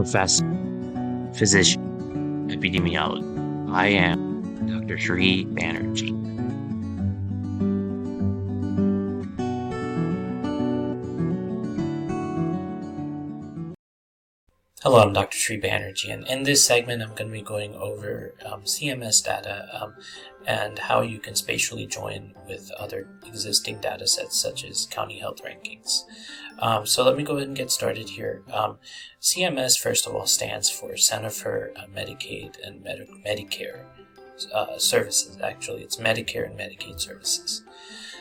professor, physician, epidemiologist. I am Dr. Sri Banerjee. Hello, I'm Dr. Sri Banerjee, and in this segment, I'm going to be going over um, CMS data um, and how you can spatially join with other existing data sets, such as county health rankings. Um, so let me go ahead and get started here. Um, CMS, first of all, stands for Center for uh, Medicaid and Medi- Medicare uh, Services. Actually, it's Medicare and Medicaid Services.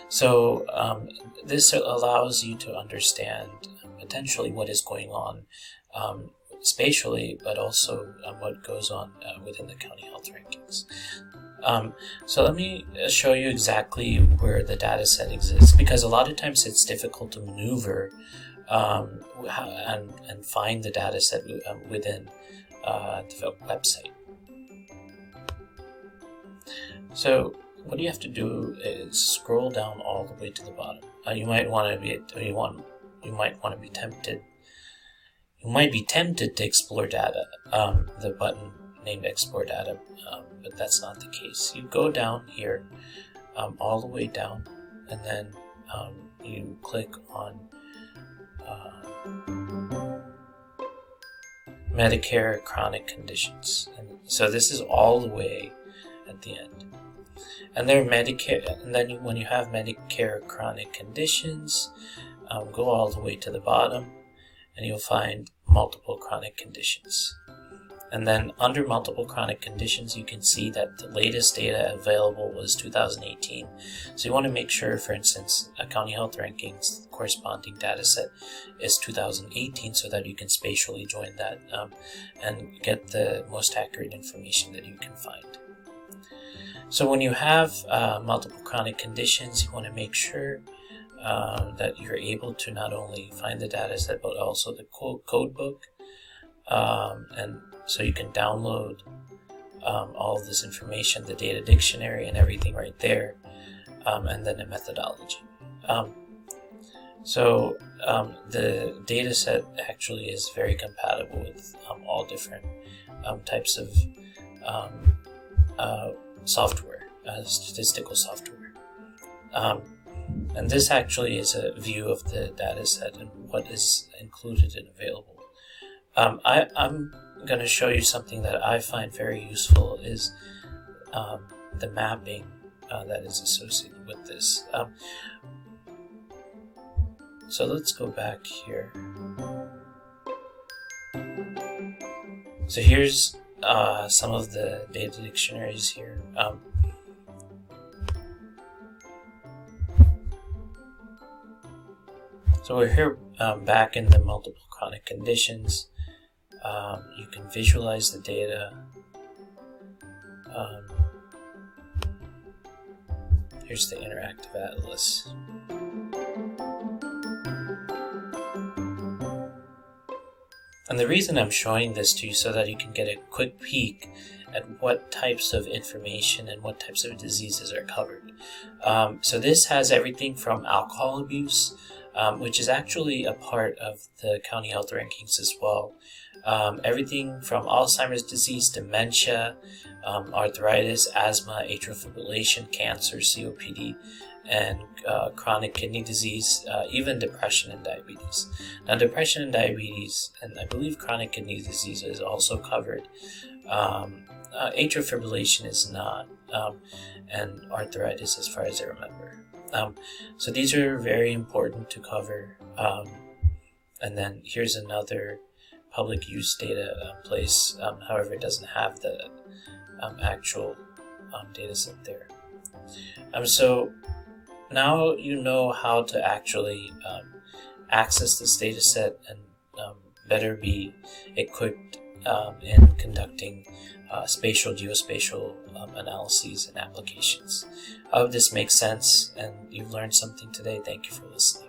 So um, this allows you to understand potentially what is going on um, spatially, but also um, what goes on uh, within the county health rankings. Um, so let me uh, show you exactly where the data set exists because a lot of times it's difficult to maneuver um, and, and find the data set um, within uh, the website. So what you have to do is scroll down all the way to the bottom. Uh, you might want to be you want you might want to be tempted you might be tempted to explore data, um, the button named Explore Data, um, but that's not the case. You go down here, um, all the way down, and then um, you click on uh, Medicare chronic conditions. And so this is all the way at the end. And there Medicare, and then when you have Medicare chronic conditions, um, go all the way to the bottom and you'll find multiple chronic conditions. And then under multiple chronic conditions, you can see that the latest data available was 2018. So you want to make sure, for instance, a county health rankings corresponding data set is 2018 so that you can spatially join that um, and get the most accurate information that you can find. So when you have uh, multiple chronic conditions, you want to make sure um, that you're able to not only find the data set but also the code book. Um, and so you can download um, all of this information the data dictionary and everything right there um, and then the methodology. Um, so um, the data set actually is very compatible with all different types of uh, software uh, statistical software. Um, and this actually is a view of the data set and what is included and available. Um, I, am going to show you something that I find very useful is um, the mapping uh, that is associated with this. Um, so let's go back here. So here's uh, some of the data dictionaries here. Um, So we're here um, back in the multiple chronic conditions. Um, you can visualize the data. Um, here's the interactive atlas. And the reason I'm showing this to you so that you can get a quick peek at what types of information and what types of diseases are covered. Um, so this has everything from alcohol abuse um, which is actually a part of the county health rankings as well. Um, everything from Alzheimer's disease, dementia, um, arthritis, asthma, atrial fibrillation, cancer, COPD, and uh, chronic kidney disease, uh, even depression and diabetes. Now, depression and diabetes, and I believe chronic kidney disease is also covered. Um, uh, atrial fibrillation is not, um, and arthritis, as far as I remember. Um, so these are very important to cover. Um, and then here's another public use data uh, place. Um, however, it doesn't have the um, actual um, data set there. Um, so now you know how to actually access this data set and better be equipped in conducting uh, spatial geospatial um, analyses and applications. I hope this makes sense and you've learned something today. Thank you for listening.